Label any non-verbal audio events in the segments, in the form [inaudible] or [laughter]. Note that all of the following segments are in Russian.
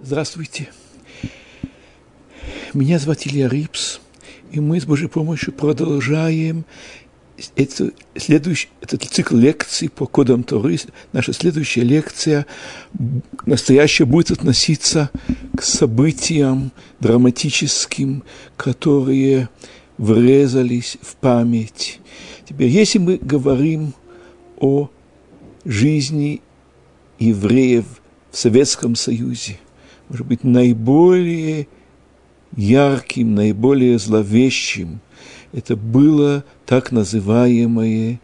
Здравствуйте. Меня зовут Илья Рипс, и мы с Божьей помощью продолжаем это, следующий, этот цикл лекций по кодам Торы. Наша следующая лекция настоящая будет относиться к событиям драматическим, которые врезались в память. Теперь, если мы говорим о жизни евреев в Советском Союзе – может быть, наиболее ярким, наиболее зловещим это было так называемое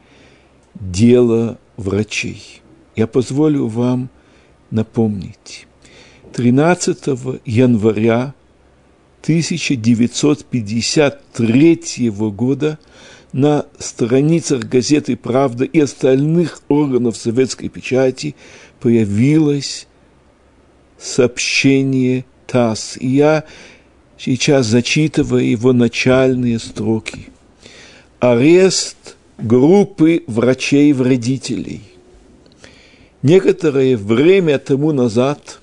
дело врачей. Я позволю вам напомнить. 13 января 1953 года на страницах газеты «Правда» и остальных органов советской печати появилась сообщение ТАСС. И я сейчас зачитываю его начальные строки. Арест группы врачей-вредителей. Некоторое время тому назад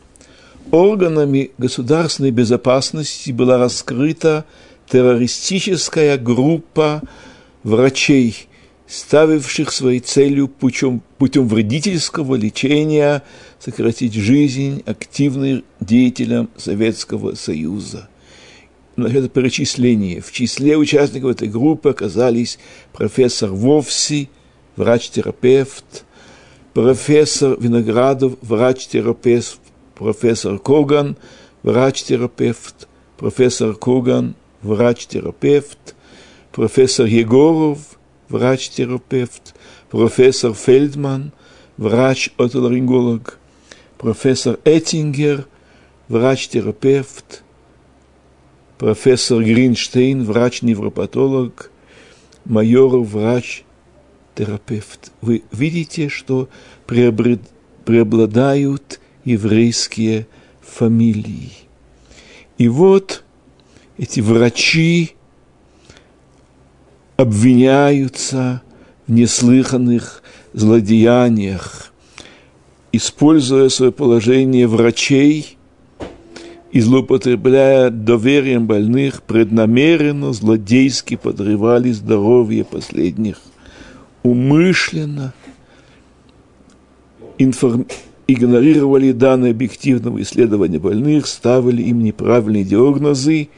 органами государственной безопасности была раскрыта террористическая группа врачей, ставивших своей целью путем, путем вредительского лечения сократить жизнь активным деятелям Советского Союза. Это перечисление. В числе участников этой группы оказались профессор Вовси, врач-терапевт, профессор Виноградов, врач-терапевт, профессор Коган, врач-терапевт, профессор Коган, врач-терапевт, профессор Егоров, врач-терапевт, профессор Фельдман, врач-отоларинголог, профессор Эттингер, врач-терапевт, профессор Гринштейн, врач-невропатолог, майор, врач-терапевт. Вы видите, что преобладают еврейские фамилии. И вот эти врачи обвиняются в неслыханных злодеяниях, используя свое положение врачей и злоупотребляя доверием больных, преднамеренно, злодейски подрывали здоровье последних, умышленно информ... игнорировали данные объективного исследования больных, ставили им неправильные диагнозы,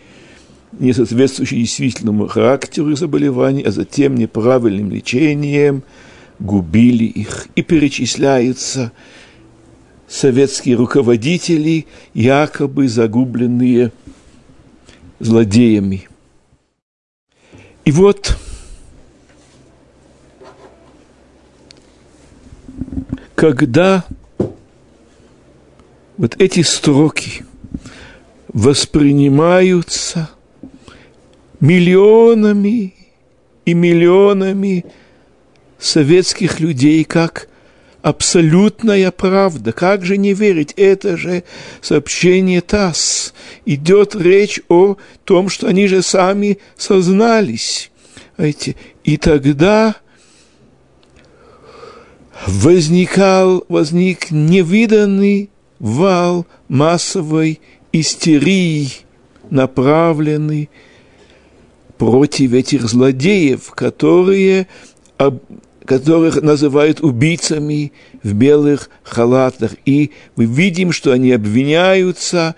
не соответствующие действительному характеру заболеваний, а затем неправильным лечением губили их. И перечисляется – советские руководители, якобы загубленные злодеями. И вот когда вот эти строки воспринимаются миллионами и миллионами советских людей как абсолютная правда. Как же не верить? Это же сообщение ТАСС. Идет речь о том, что они же сами сознались. И тогда возникал, возник невиданный вал массовой истерии, направленный против этих злодеев, которые которых называют убийцами в белых халатах. И мы видим, что они обвиняются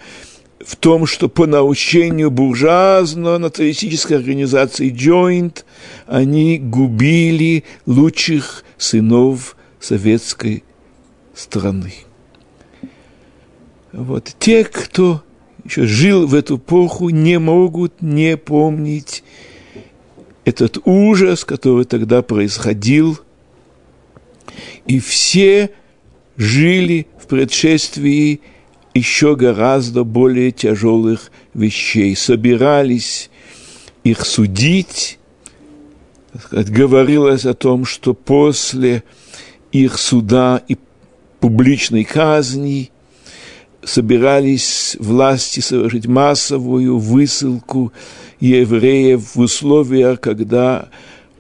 в том, что по научению буржуазно-националистической организации Joint они губили лучших сынов советской страны. Вот. Те, кто еще жил в эту эпоху, не могут не помнить этот ужас, который тогда происходил, и все жили в предшествии еще гораздо более тяжелых вещей, собирались их судить, сказать, говорилось о том, что после их суда и публичной казни собирались власти совершить массовую высылку евреев в условиях, когда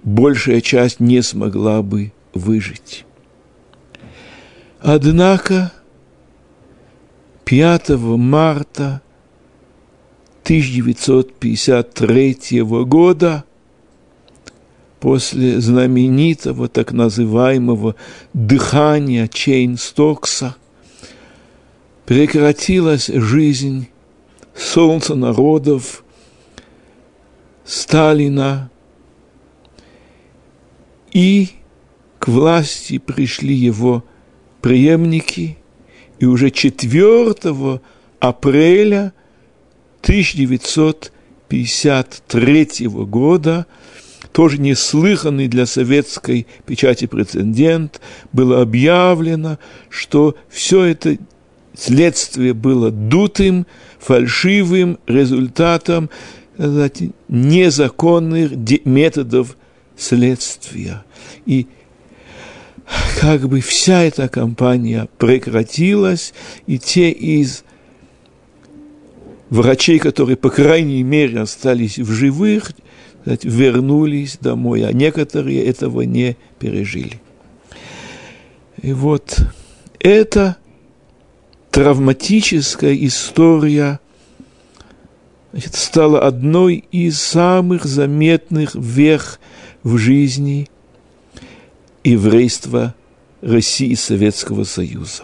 большая часть не смогла бы выжить. Однако 5 марта 1953 года после знаменитого так называемого дыхания Чейн Стокса прекратилась жизнь солнца народов Сталина, и к власти пришли его преемники, и уже 4 апреля 1953 года тоже неслыханный для советской печати прецедент, было объявлено, что все это следствие было дутым, фальшивым результатом сказать, незаконных методов следствия. И как бы вся эта кампания прекратилась, и те из врачей, которые, по крайней мере, остались в живых, сказать, вернулись домой, а некоторые этого не пережили. И вот это травматическая история значит, стала одной из самых заметных вех в жизни еврейства России и Советского Союза.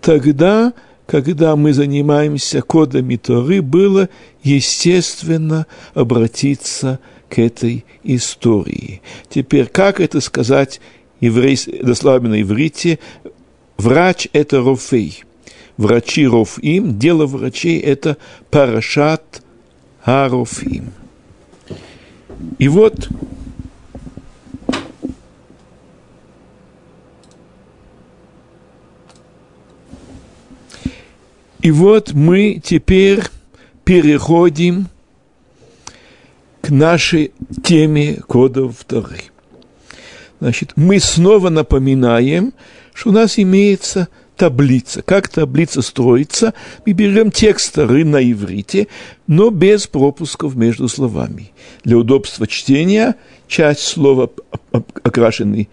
Тогда когда мы занимаемся кодами Торы, было естественно обратиться к этой истории. Теперь, как это сказать еврей, дословно иврите? Врач – это рофей. Врачи рофим, дело врачей – это парашат харофим. И вот И вот мы теперь переходим к нашей теме кодов Торы. Значит, мы снова напоминаем, что у нас имеется таблица. Как таблица строится? Мы берем текст Торы на иврите, но без пропусков между словами. Для удобства чтения часть слова окрашены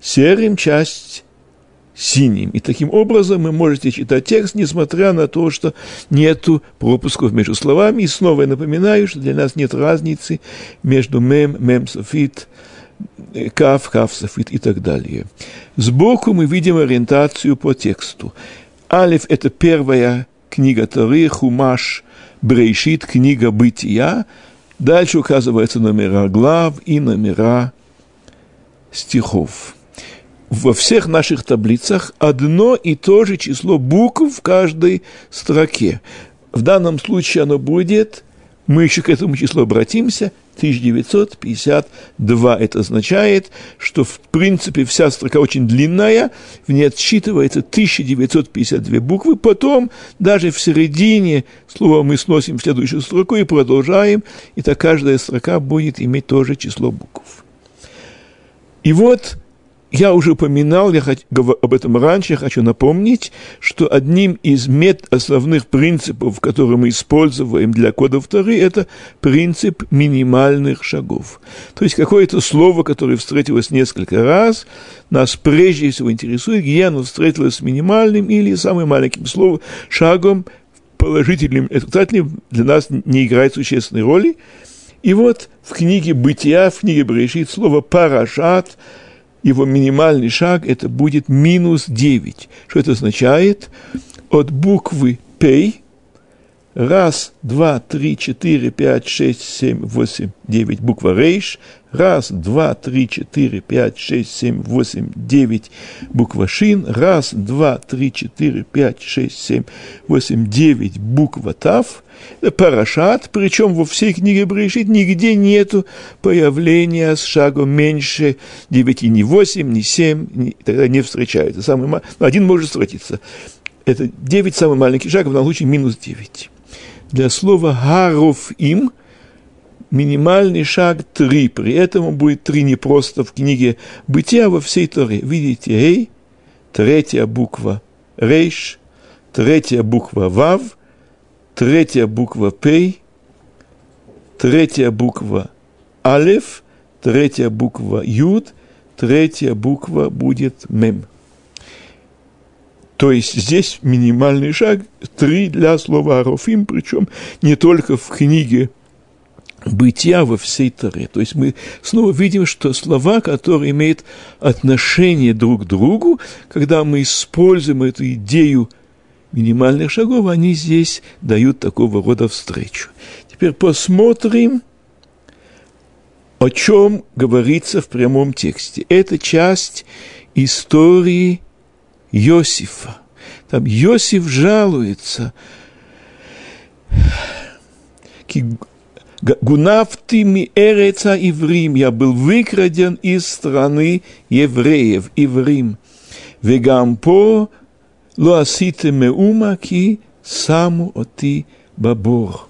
серым, часть синим. И таким образом вы можете читать текст, несмотря на то, что нету пропусков между словами. И снова я напоминаю, что для нас нет разницы между мем, мем, софит, каф, каф, софит и так далее. Сбоку мы видим ориентацию по тексту. Алиф – это первая книга Торы, Хумаш, Брейшит, книга Бытия. Дальше указываются номера глав и номера стихов во всех наших таблицах одно и то же число букв в каждой строке. В данном случае оно будет, мы еще к этому числу обратимся, 1952. Это означает, что в принципе вся строка очень длинная, в ней отсчитывается 1952 буквы, потом даже в середине слова мы сносим следующую строку и продолжаем, и так каждая строка будет иметь тоже число букв. И вот я уже упоминал, я хочу, об этом раньше, я хочу напомнить, что одним из мет основных принципов, которые мы используем для кода вторы, это принцип минимальных шагов. То есть какое-то слово, которое встретилось несколько раз, нас прежде всего интересует, где оно встретилось с минимальным или самым маленьким словом, шагом, положительным отрицательным, для нас не играет существенной роли. И вот в книге «Бытия», в книге «Брешит» слово «парашат» его минимальный шаг это будет минус 9. Что это означает? От буквы П раз, два, три, четыре, пять, шесть, семь, восемь, девять, буква Рейш, раз, два, три, четыре, пять, шесть, семь, восемь, девять, буква Шин, раз, два, три, четыре, пять, шесть, семь, восемь, девять, буква Тав, Парашат, причем во всей книге Брешит нигде нету появления с шагом меньше девяти, ни восемь, ни семь, ни, тогда не встречается. Самый, один может встретиться. Это девять. Самый маленький шаг, в данном случае минус девять. Для слова «гаров им» минимальный шаг три. При этом будет три не просто в книге «Бытия», а во всей Торе. Видите, «эй», третья буква «рейш», третья буква «вав», третья буква «пей», третья буква «алев», третья буква «юд», третья буква будет «мем». То есть здесь минимальный шаг, три для слова Арофим, причем не только в книге бытия во всей Таре. То есть мы снова видим, что слова, которые имеют отношение друг к другу, когда мы используем эту идею минимальных шагов, они здесь дают такого рода встречу. Теперь посмотрим, о чем говорится в прямом тексте. Это часть истории Иосифа. Там Иосиф жалуется. Гунавты ми эреца иврим, я был выкраден из страны евреев, иврим. Вегампо лоасите меума ки саму оти бабор.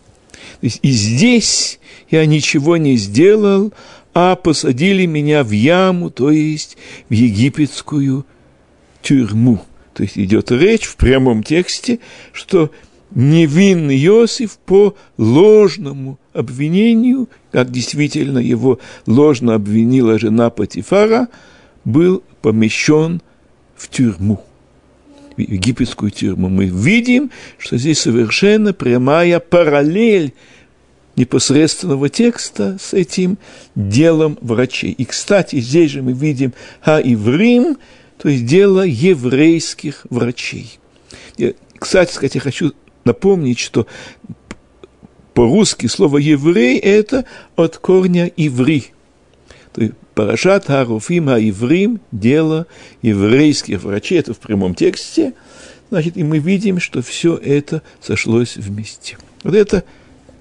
И здесь я ничего не сделал, а посадили меня в яму, то есть в египетскую тюрьму. То есть идет речь в прямом тексте, что невинный Иосиф по ложному обвинению, как действительно его ложно обвинила жена Патифара, был помещен в тюрьму, в египетскую тюрьму. Мы видим, что здесь совершенно прямая параллель непосредственного текста с этим делом врачей. И, кстати, здесь же мы видим Ха-Иврим, то есть дело еврейских врачей. И, кстати сказать, я хочу напомнить, что по-русски слово «еврей» – это от корня «иври». То есть Парашат Харуфим Хаиврим – дело еврейских врачей, это в прямом тексте. Значит, и мы видим, что все это сошлось вместе. Вот это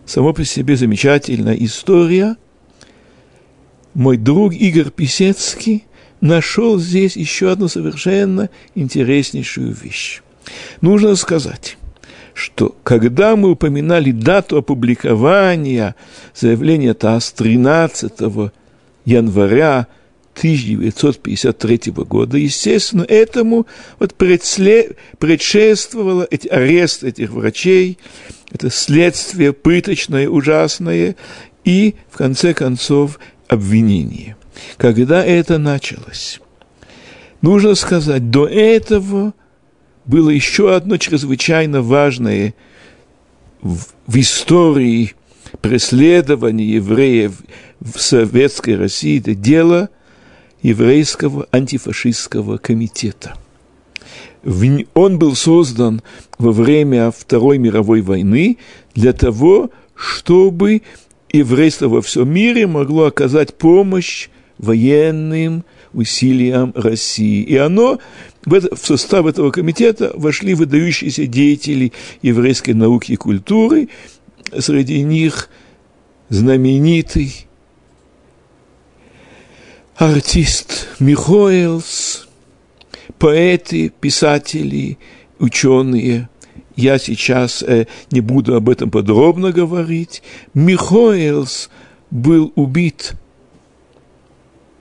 само по себе замечательная история. Мой друг Игорь Писецкий нашел здесь еще одну совершенно интереснейшую вещь. Нужно сказать, что когда мы упоминали дату опубликования заявления ТАСС 13 января 1953 года, естественно, этому вот предшествовало эти, арест этих врачей, это следствие пыточное, ужасное, и, в конце концов, обвинение. Когда это началось? Нужно сказать, до этого было еще одно чрезвычайно важное в, в истории преследования евреев в Советской России, это дело еврейского антифашистского комитета. Он был создан во время Второй мировой войны для того, чтобы еврейство во всем мире могло оказать помощь военным усилиям России. И оно, в, это, в состав этого комитета вошли выдающиеся деятели еврейской науки и культуры, среди них знаменитый артист Михоэлс, поэты, писатели, ученые. Я сейчас э, не буду об этом подробно говорить. Михоэлс был убит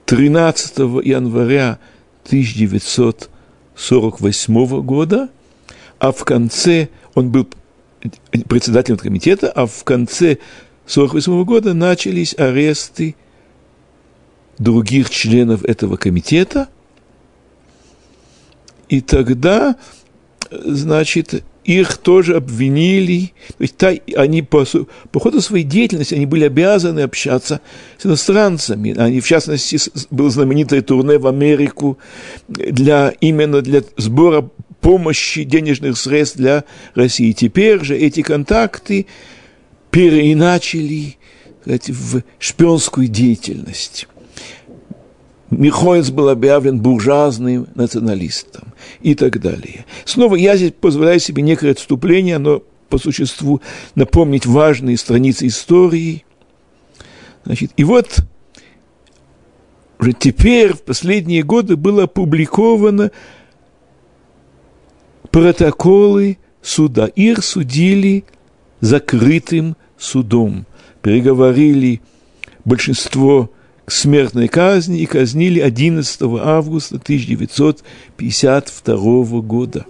13 января 1948 года, а в конце он был председателем комитета, а в конце 1948 года начались аресты других членов этого комитета, и тогда, значит, их тоже обвинили, то есть та, они по, по ходу своей деятельности они были обязаны общаться с иностранцами. Они, в частности, был знаменитое турне в Америку для, именно для сбора помощи, денежных средств для России. Теперь же эти контакты переиначили сказать, в шпионскую деятельность. Михоэльс был объявлен буржуазным националистом и так далее. Снова я здесь позволяю себе некое отступление, но по существу напомнить важные страницы истории. Значит, и вот уже теперь, в последние годы, было опубликовано протоколы суда. Их судили закрытым судом. Переговорили большинство смертной казни и казнили 11 августа 1952 года.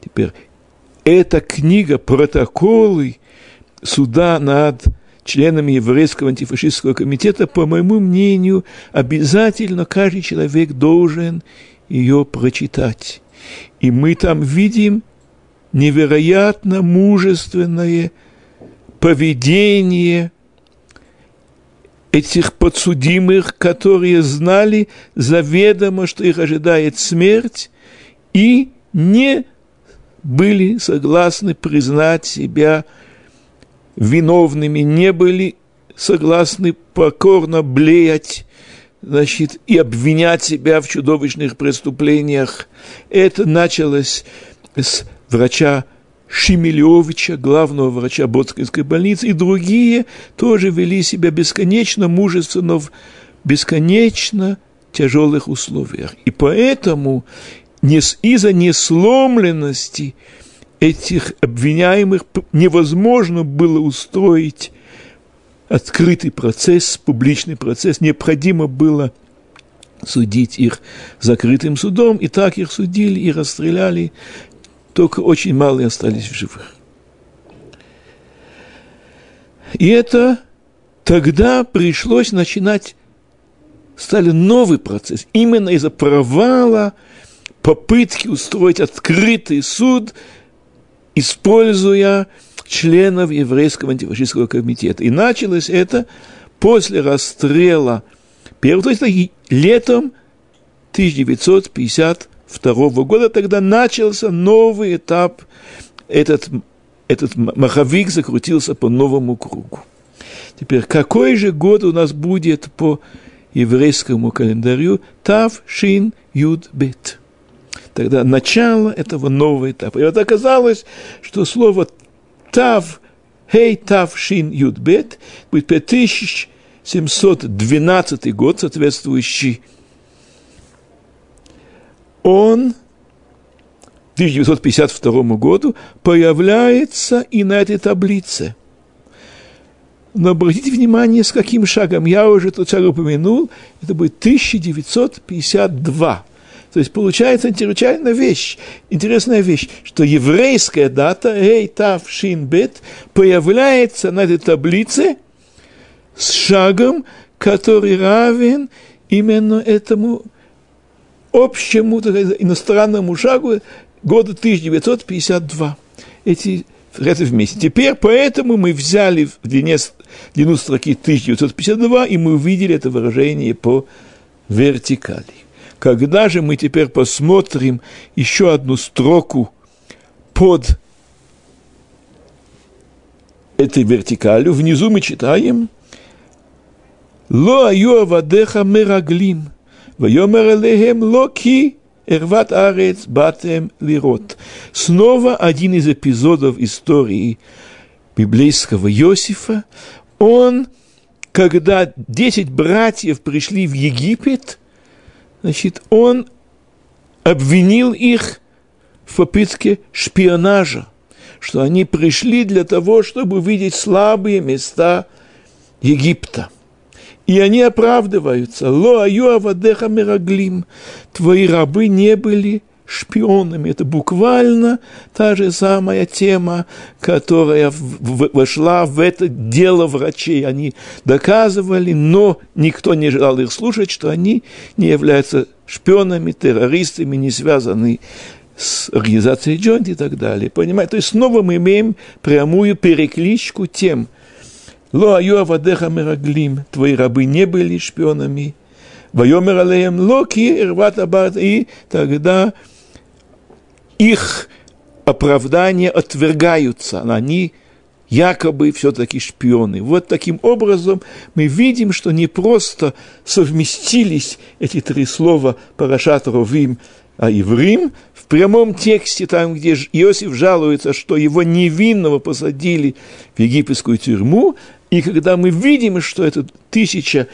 Теперь, эта книга «Протоколы суда над членами еврейского антифашистского комитета, по моему мнению, обязательно каждый человек должен ее прочитать. И мы там видим невероятно мужественное поведение этих подсудимых, которые знали заведомо, что их ожидает смерть, и не были согласны признать себя виновными, не были согласны покорно блеять, значит, и обвинять себя в чудовищных преступлениях. Это началось с врача Шимилевича, главного врача Боцкинской больницы, и другие тоже вели себя бесконечно мужественно в бесконечно тяжелых условиях. И поэтому из-за несломленности этих обвиняемых невозможно было устроить открытый процесс, публичный процесс. Необходимо было судить их закрытым судом, и так их судили и расстреляли, только очень малые остались в живых. И это тогда пришлось начинать, стали новый процесс, именно из-за провала попытки устроить открытый суд, используя членов еврейского антифашистского комитета. И началось это после расстрела первого, то есть летом 1952 года. Тогда начался новый этап, этот, этот маховик закрутился по новому кругу. Теперь, какой же год у нас будет по еврейскому календарю? Тав Шин Юд Бет. Тогда начало этого нового этапа. И вот оказалось, что слово Тав, Хей Тав Шин Юдбет, будет 5712 год, соответствующий, он 1952 году появляется и на этой таблице. Но обратите внимание, с каким шагом. Я уже тот шаг упомянул. Это будет 1952. То есть получается интересная вещь, интересная вещь, что еврейская дата Эй Тав Шин Бет появляется на этой таблице с шагом, который равен именно этому общему так сказать, иностранному шагу года 1952. Эти это вместе. Теперь поэтому мы взяли в длине, длину строки 1952, и мы увидели это выражение по вертикали. Когда же мы теперь посмотрим еще одну строку под этой вертикалью, внизу мы читаем «Ло аю авадеха мераглим, вайомер элехем ло ки эрват арец батем лирот». Снова один из эпизодов истории библейского Иосифа. Он, когда десять братьев пришли в Египет – значит, он обвинил их в попытке шпионажа, что они пришли для того, чтобы увидеть слабые места Египта. И они оправдываются. Ло аю авадеха мираглим. Твои рабы не были шпионами. Это буквально та же самая тема, которая вошла в это дело врачей. Они доказывали, но никто не желал их слушать, что они не являются шпионами, террористами, не связаны с организацией Джонт и так далее. Понимаете? То есть снова мы имеем прямую перекличку тем, Ло аю авадеха мераглим, твои рабы не были шпионами, Вайомер алеем локи рват абат, и тогда их оправдания отвергаются, они якобы все-таки шпионы. Вот таким образом мы видим, что не просто совместились эти три слова «парашат ровим», а «иврим», в прямом тексте, там, где Иосиф жалуется, что его невинного посадили в египетскую тюрьму, и когда мы видим, что это тысяча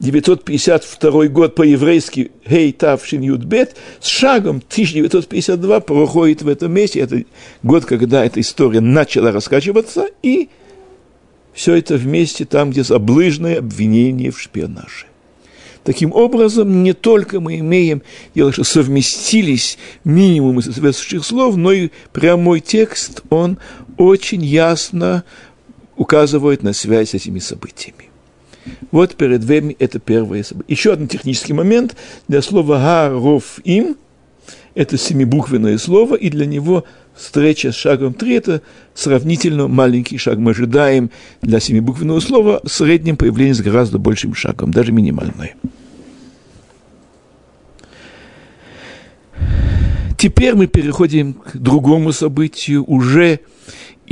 952 год по-еврейски Хей Тавшин Юдбет, с шагом 1952 проходит в этом месте. Это год, когда эта история начала раскачиваться, и все это вместе там, где заблыжное обвинение в шпионаже. Таким образом, не только мы имеем дело, что совместились минимумы соответствующих слов, но и прямой текст, он очень ясно указывает на связь с этими событиями. Вот перед вами это первое событие. Еще один технический момент для слова «гаров им» это семибуквенное слово, и для него встреча с шагом 3 – это сравнительно маленький шаг. Мы ожидаем для семибуквенного слова в среднем появление с гораздо большим шагом, даже минимальное. Теперь мы переходим к другому событию, уже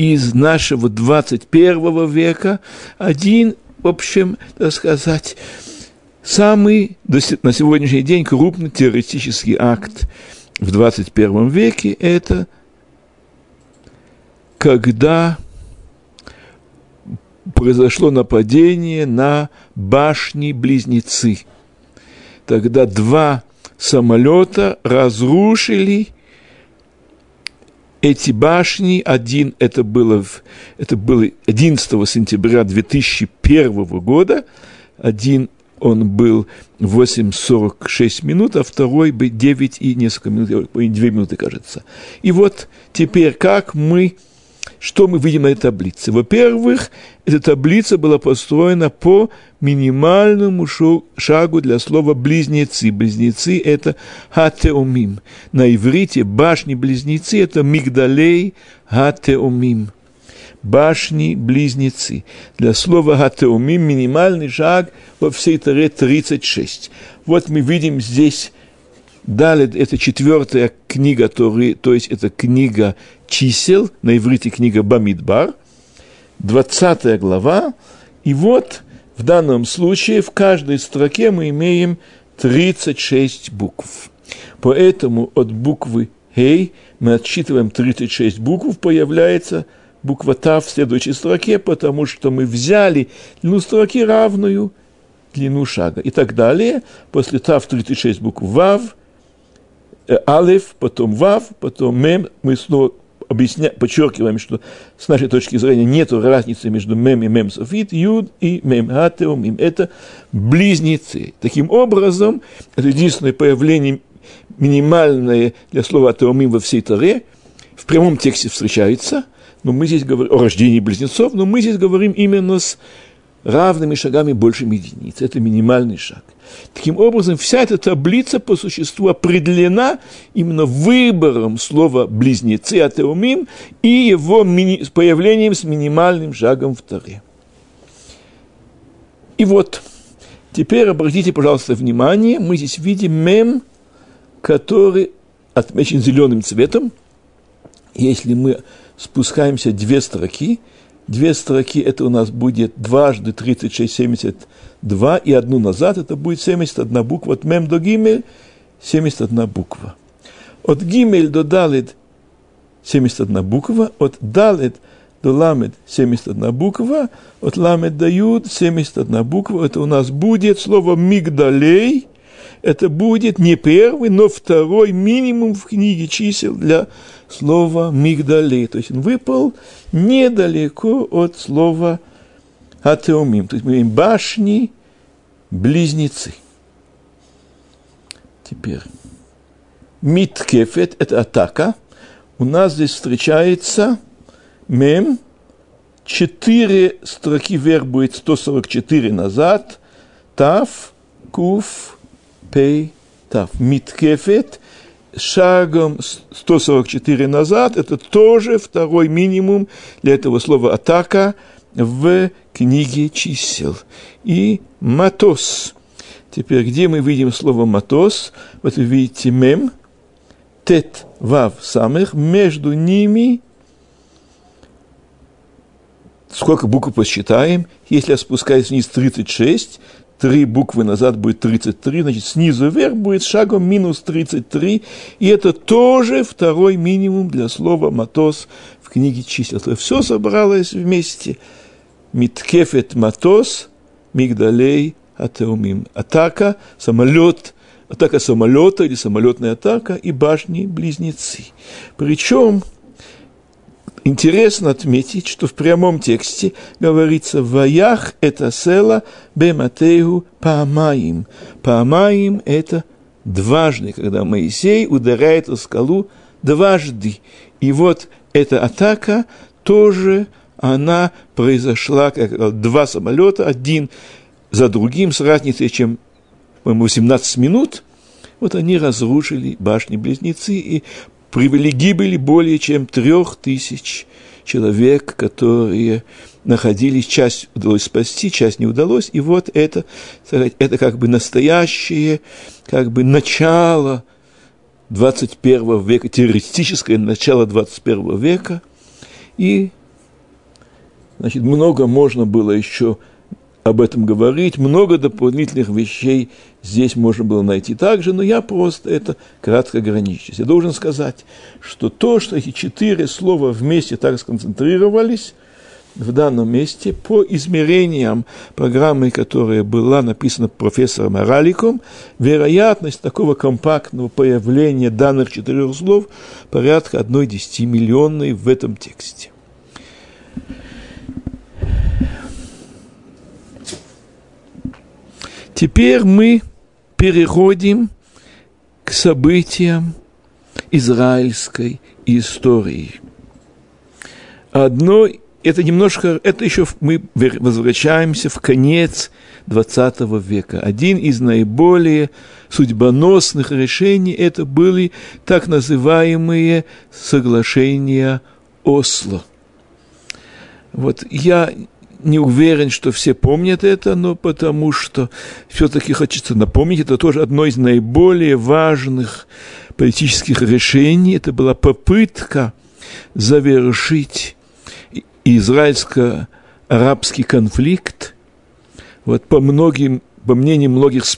из нашего 21 века. Один, в общем, так сказать, самый на сегодняшний день крупный террористический акт в 21 веке – это когда произошло нападение на башни-близнецы. Тогда два самолета разрушили эти башни. Один, это было, это было 11 сентября 2001 года, один он был 8.46 минут, а второй бы 9 и несколько минут, 2 минуты, кажется. И вот теперь как мы что мы видим на этой таблице? Во-первых, эта таблица была построена по минимальному шагу для слова «близнецы». Близнецы – это «хатеумим». На иврите башни-близнецы – это «мигдалей хатеумим». Башни-близнецы. Для слова «хатеумим» минимальный шаг во всей Таре 36. Вот мы видим здесь Далее, это четвертая книга Торы, то есть это книга чисел, на иврите книга Бамидбар, 20 глава, и вот в данном случае в каждой строке мы имеем 36 букв. Поэтому от буквы «Хей» мы отсчитываем 36 букв, появляется буква «Тав» в следующей строке, потому что мы взяли длину строки равную длину шага. И так далее. После «Тав» 36 букв «Вав», алиф, потом вав, потом мем. Мы снова объясня, подчеркиваем, что с нашей точки зрения нет разницы между мем и мем софит, юд и мем хатеум, им это близнецы. Таким образом, это единственное появление минимальное для слова атеумим во всей Таре, в прямом тексте встречается, но мы здесь говорим о рождении близнецов, но мы здесь говорим именно с равными шагами больше единиц. Это минимальный шаг. Таким образом, вся эта таблица по существу определена именно выбором слова «близнецы» атеумим и его мини- появлением с минимальным шагом в Таре. И вот, теперь обратите, пожалуйста, внимание, мы здесь видим мем, который отмечен зеленым цветом. Если мы спускаемся две строки, две строки, это у нас будет дважды 36, 72, и одну назад, это будет 71 буква. От мем до гимель 71 буква. От гимель до далит 71 буква, от далит до ламед 71 буква, от ламед до юд 71 буква. Это у нас будет слово мигдалей, это будет не первый, но второй минимум в книге чисел для слова мигдалей. То есть он выпал недалеко от слова атеумим. То есть мы имеем башни, близнецы. Теперь. Миткефет – это атака. У нас здесь встречается мем. Четыре строки вверх будет 144 назад. Тав, куф, пей, тав. Миткефет – шагом 144 назад, это тоже второй минимум для этого слова «атака» в книге чисел. И «матос». Теперь, где мы видим слово «матос»? Вот вы видите «мем», «тет», «вав» самых, между ними сколько букв посчитаем? Если я спускаюсь вниз 36, три буквы назад будет 33, значит, снизу вверх будет шагом минус 33, и это тоже второй минимум для слова «матос» в книге чисел. То все собралось вместе. Миткефет матос, мигдалей атеумим. Атака, самолет, атака самолета или самолетная атака и башни-близнецы. Причем Интересно отметить, что в прямом тексте говорится «Ваях это села бематею памаим». Памаим – это дважды, когда Моисей ударяет о скалу дважды. И вот эта атака тоже, она произошла, как два самолета, один за другим, с разницей, чем, по-моему, 18 минут, Вот они разрушили башни-близнецы и привели гибели более чем трех тысяч человек, которые находились, часть удалось спасти, часть не удалось, и вот это, это как бы настоящее, как бы начало 21 века, террористическое начало 21 века, и, значит, много можно было еще об этом говорить, много дополнительных вещей здесь можно было найти также, но я просто это кратко ограничусь. Я должен сказать, что то, что эти четыре слова вместе так сконцентрировались в данном месте, по измерениям программы, которая была написана профессором Араликом, вероятность такого компактного появления данных четырех слов порядка одной десятимиллионной в этом тексте. Теперь мы переходим к событиям израильской истории. Одно, это немножко, это еще мы возвращаемся в конец XX века. Один из наиболее судьбоносных решений это были так называемые соглашения Осло. Вот я не уверен, что все помнят это, но потому что все-таки хочется напомнить, это тоже одно из наиболее важных политических решений. Это была попытка завершить израильско-арабский конфликт. Вот по многим по мнению многих, с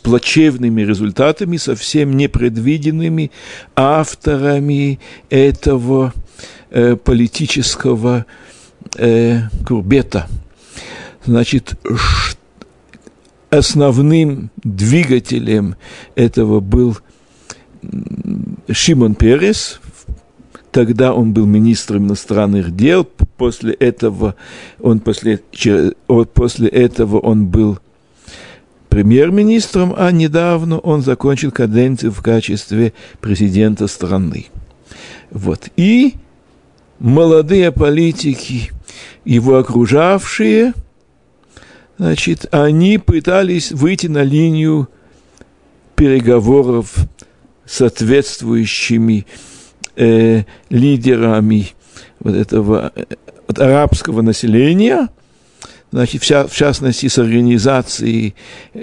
результатами, совсем непредвиденными авторами этого э, политического э, курбета – Значит, основным двигателем этого был Шимон Перес, тогда он был министром иностранных дел, после этого он, после, после этого он был премьер-министром, а недавно он закончил каденцию в качестве президента страны. Вот. И молодые политики, его окружавшие – значит, они пытались выйти на линию переговоров с соответствующими э, лидерами вот этого вот арабского населения, значит, вся, в частности, с организацией,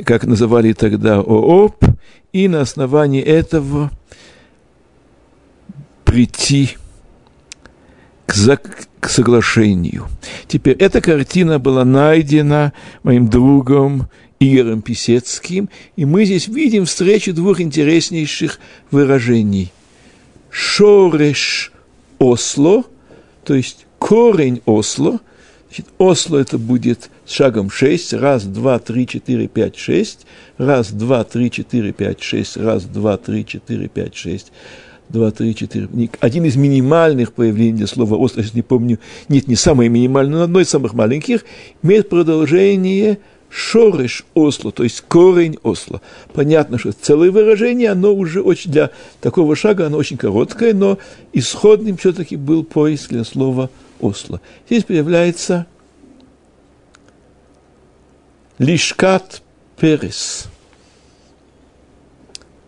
как называли тогда ООП, и на основании этого прийти за, к соглашению. Теперь эта картина была найдена моим другом Игорем Писецким, и мы здесь видим встречу двух интереснейших выражений. Шореш Осло, то есть корень Осло, Значит, Осло это будет с шагом 6, раз, два, три, четыре, пять, шесть, раз, два, три, четыре, пять, шесть, раз, два, три, четыре, пять, шесть, два, три, четыре. Один из минимальных появлений слова «остров», если не помню, нет, не самое минимальное, но одно из самых маленьких, имеет продолжение шореш осло, то есть корень осло. Понятно, что целое выражение, оно уже очень для такого шага, оно очень короткое, но исходным все-таки был поиск для слова осло. Здесь появляется лишкат перес.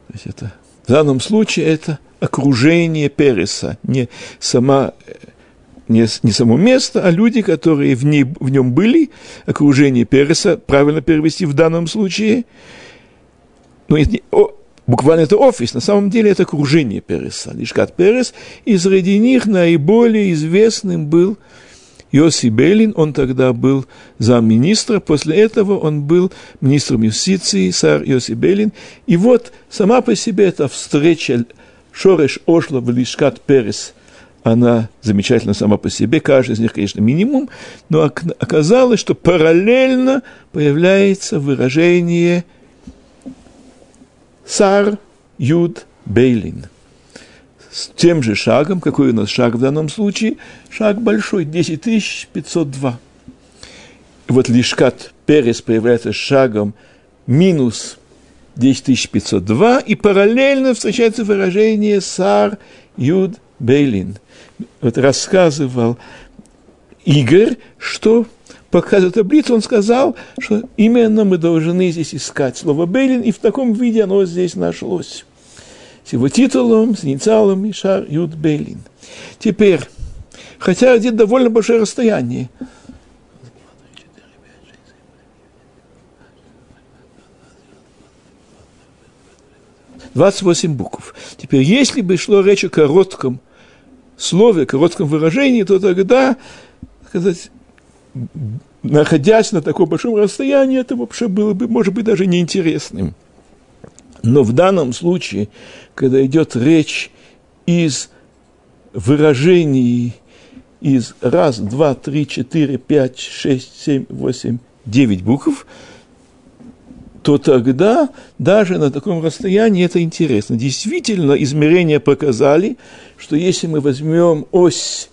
То есть это, в данном случае это – окружение Переса, не, сама, не, не само место, а люди, которые в, ней, в нем были, окружение Переса, правильно перевести в данном случае, ну, это не, о, буквально это офис, на самом деле это окружение Переса, Лишкат Перес, и среди них наиболее известным был Йоси Белин, он тогда был замминистра, после этого он был министром юстиции, сэр Йоси Белин. И вот сама по себе эта встреча Шореш Ошла в Лишкат Перес, она замечательна сама по себе, каждый из них, конечно, минимум, но оказалось, что параллельно появляется выражение Сар Юд Бейлин. С тем же шагом, какой у нас шаг в данном случае, шаг большой, 10 502. И вот Лишкат Перес появляется шагом минус 10502, и параллельно встречается выражение «Сар Юд Бейлин». Вот рассказывал Игорь, что показывая таблицу, он сказал, что именно мы должны здесь искать слово «бейлин», и в таком виде оно здесь нашлось. с его титулом, с инициалами Шар Юд Бейлин. Теперь, хотя где довольно большое расстояние, 28 букв. Теперь, если бы шло речь о коротком слове, коротком выражении, то тогда, сказать, находясь на таком большом расстоянии, это вообще было бы, может быть, даже неинтересным. Но в данном случае, когда идет речь из выражений из раз, два, три, четыре, пять, шесть, семь, восемь, девять букв, то тогда даже на таком расстоянии это интересно. Действительно, измерения показали, что если мы возьмем ось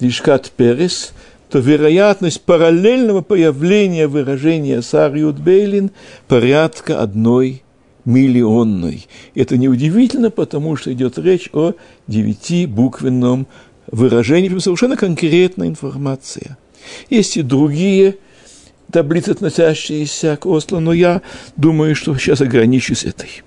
Дишкат Перес, то вероятность параллельного появления выражения Сариут Бейлин порядка одной миллионной. Это неудивительно, потому что идет речь о девятибуквенном выражении, совершенно конкретная информация. Есть и другие таблицы, относящиеся к Осло, но я думаю, что сейчас ограничусь этой.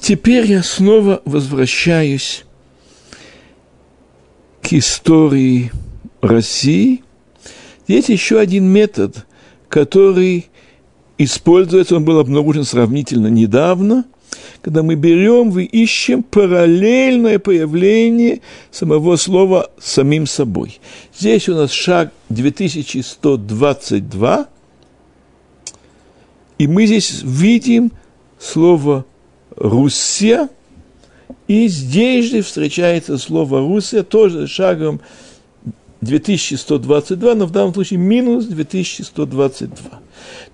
Теперь я снова возвращаюсь к истории России. Есть еще один метод, который используется, он был обнаружен сравнительно недавно – когда мы берем и ищем параллельное появление самого слова самим собой. Здесь у нас шаг 2122, и мы здесь видим слово «Руссия», и здесь же встречается слово «Руссия» тоже шагом 2122, но в данном случае минус 2122.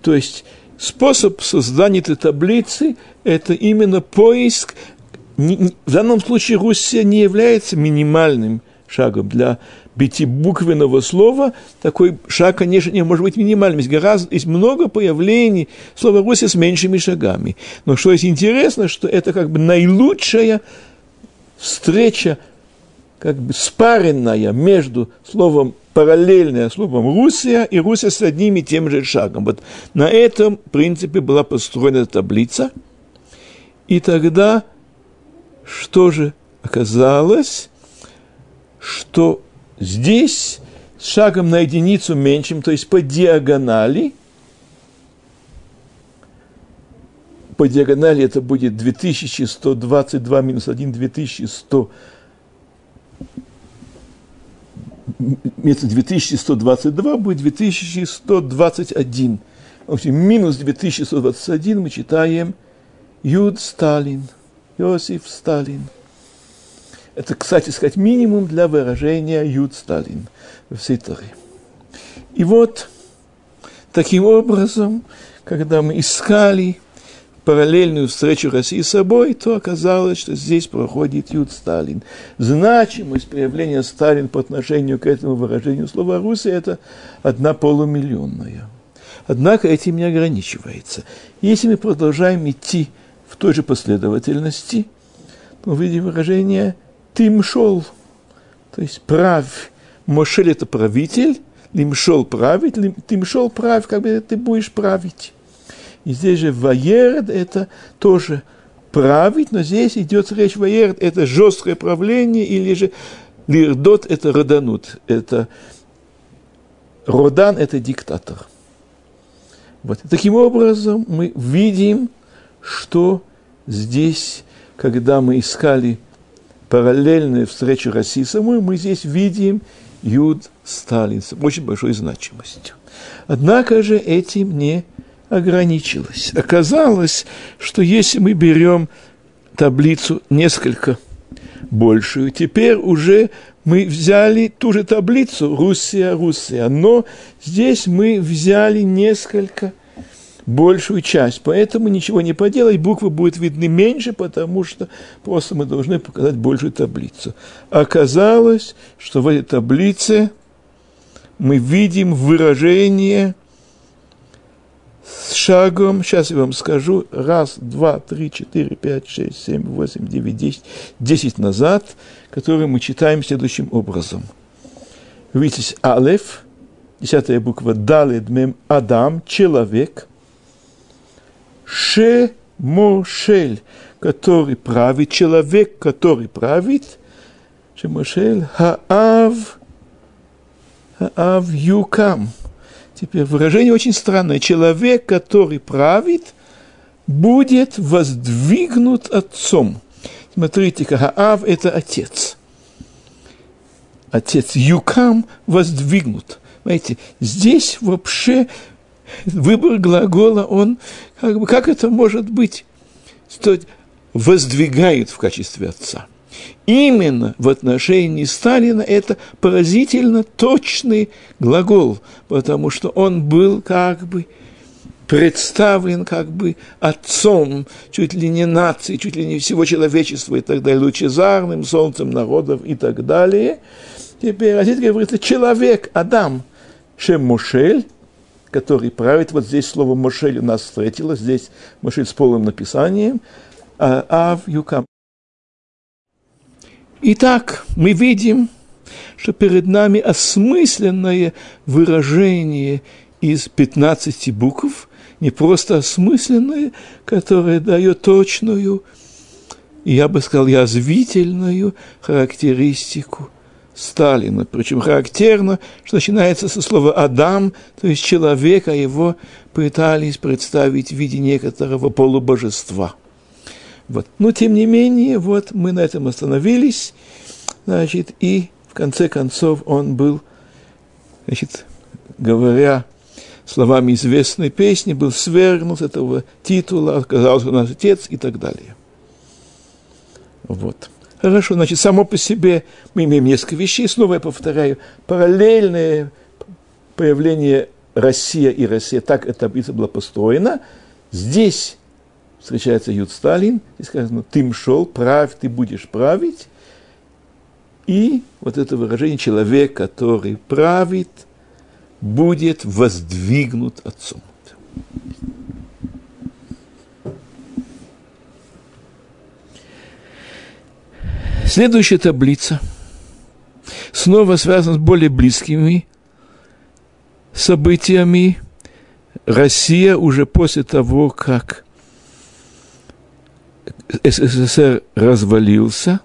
То есть способ создания этой таблицы – это именно поиск. В данном случае Руссия не является минимальным шагом для пятибуквенного слова. Такой шаг, конечно, не может быть минимальным. Есть, гораздо, есть много появлений слова Руссия с меньшими шагами. Но что есть интересно, что это как бы наилучшая встреча, как бы спаренная между словом параллельное словом Русия, и Русия с одним и тем же шагом. Вот на этом принципе была построена таблица. И тогда что же оказалось? Что здесь шагом на единицу меньшим, то есть по диагонали, по диагонали это будет 2122 минус 1, 2100 вместо 2122 будет 2121. В общем, минус 2121 мы читаем Юд Сталин, Иосиф Сталин. Это, кстати сказать, минимум для выражения Юд Сталин в Ситаре. И вот, таким образом, когда мы искали параллельную встречу России с собой, то оказалось, что здесь проходит Юд Сталин. Значимость появления Сталин по отношению к этому выражению слова Руси – это одна полумиллионная. Однако этим не ограничивается. Если мы продолжаем идти в той же последовательности, мы видим выражение «тимшол», то есть «прав». Мошель – это правитель, «лимшол» – править, «тимшол» – прав, как бы ты будешь править. И здесь же ваерд – это тоже править, но здесь идет речь ваерд – это жесткое правление, или же лирдот – это роданут, это родан – это диктатор. Вот. Таким образом, мы видим, что здесь, когда мы искали параллельную встречу России самой, мы здесь видим Юд Сталин с очень большой значимостью. Однако же этим не ограничилось. Оказалось, что если мы берем таблицу несколько большую, теперь уже мы взяли ту же таблицу Руссия, Руссия, но здесь мы взяли несколько большую часть, поэтому ничего не поделать, буквы будут видны меньше, потому что просто мы должны показать большую таблицу. Оказалось, что в этой таблице мы видим выражение с шагом, сейчас я вам скажу, раз, два, три, четыре, пять, шесть, семь, восемь, девять, десять, десять назад, которые мы читаем следующим образом. Видите, Алеф, десятая буква, Далед, Мем, Адам, человек. Шемошель, который правит, человек, который правит, Шемошель, Хаав, Хаав Юкам. Теперь выражение очень странное. Человек, который правит, будет воздвигнут отцом. Смотрите, Хаав – это отец. Отец Юкам воздвигнут. Знаете, здесь вообще выбор глагола, он, как бы, как это может быть? Что воздвигают в качестве отца. Именно в отношении Сталина это поразительно точный глагол, потому что он был как бы представлен как бы отцом чуть ли не нации, чуть ли не всего человечества и так далее, лучезарным солнцем народов и так далее. Теперь, а здесь говорится человек, Адам, Шем Мушель, который правит. Вот здесь слово Мошель у нас встретилось, здесь Мошель с полным написанием, а Ав Юкам. Итак, мы видим, что перед нами осмысленное выражение из 15 букв, не просто осмысленное, которое дает точную, я бы сказал, язвительную характеристику Сталина. Причем характерно, что начинается со слова «Адам», то есть человека, его пытались представить в виде некоторого полубожества. Вот. Но, тем не менее, вот мы на этом остановились, значит, и в конце концов он был, значит, говоря словами известной песни, был свергнут этого титула, оказался наш отец и так далее. Вот. Хорошо, значит, само по себе мы имеем несколько вещей. Снова я повторяю, параллельное появление Россия и Россия, так эта таблица была построена. Здесь встречается Юд Сталин, и сказано, ты мшел, правь, ты будешь править. И вот это выражение, человек, который правит – будет воздвигнут Отцом. Следующая таблица снова связана с более близкими событиями. Россия уже после того, как СССР развалился,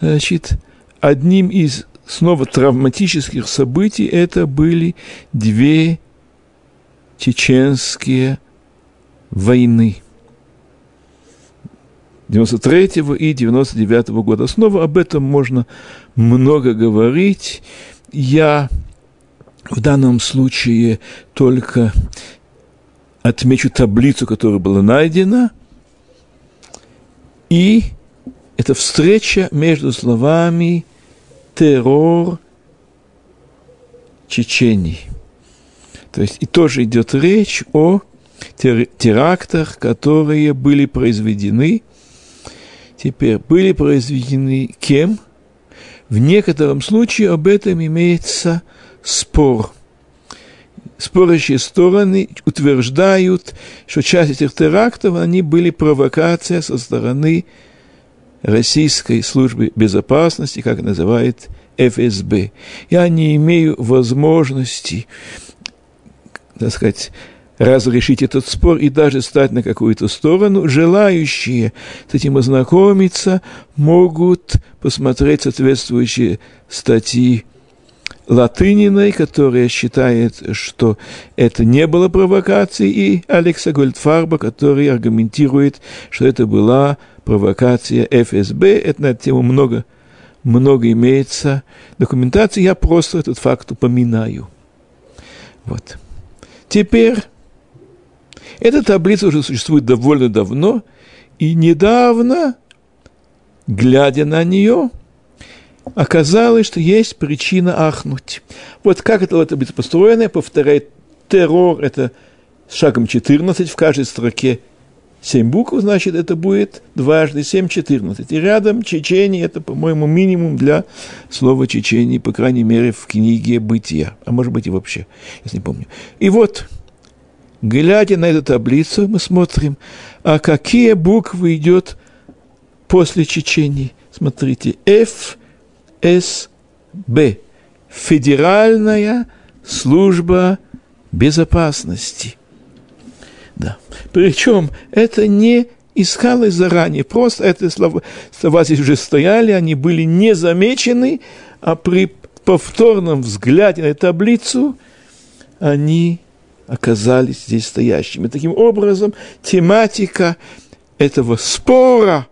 значит, одним из снова травматических событий это были две чеченские войны 93 и 99 -го года. Снова об этом можно много говорить. Я в данном случае только отмечу таблицу, которая была найдена, и это встреча между словами террор Чечении. То есть и тоже идет речь о терактах, которые были произведены. Теперь были произведены кем? В некотором случае об этом имеется спор. Спорящие стороны утверждают, что часть этих терактов, они были провокация со стороны российской службы безопасности, как называет ФСБ. Я не имею возможности, так сказать, разрешить этот спор и даже стать на какую-то сторону. Желающие с этим ознакомиться могут посмотреть соответствующие статьи Латыниной, которая считает, что это не было провокацией, и Алекса Гольдфарба, который аргументирует, что это была провокация ФСБ. Это на эту тему много, много имеется документации. Я просто этот факт упоминаю. Вот. Теперь, эта таблица уже существует довольно давно, и недавно, глядя на нее, оказалось, что есть причина ахнуть. Вот как это таблица построена, повторяет террор, это шагом 14 в каждой строке 7 букв, значит, это будет дважды 7, 14. И рядом Чечения, это, по-моему, минимум для слова Чечении, по крайней мере, в книге «Бытия». А может быть и вообще, если не помню. И вот, глядя на эту таблицу, мы смотрим, а какие буквы идет после Чечении. Смотрите, F, B. Федеральная служба безопасности – Да. Причем это не искалось заранее, просто эти слова, слова здесь уже стояли, они были не замечены, а при повторном взгляде на таблицу они оказались здесь стоящими. Таким образом, тематика этого спора,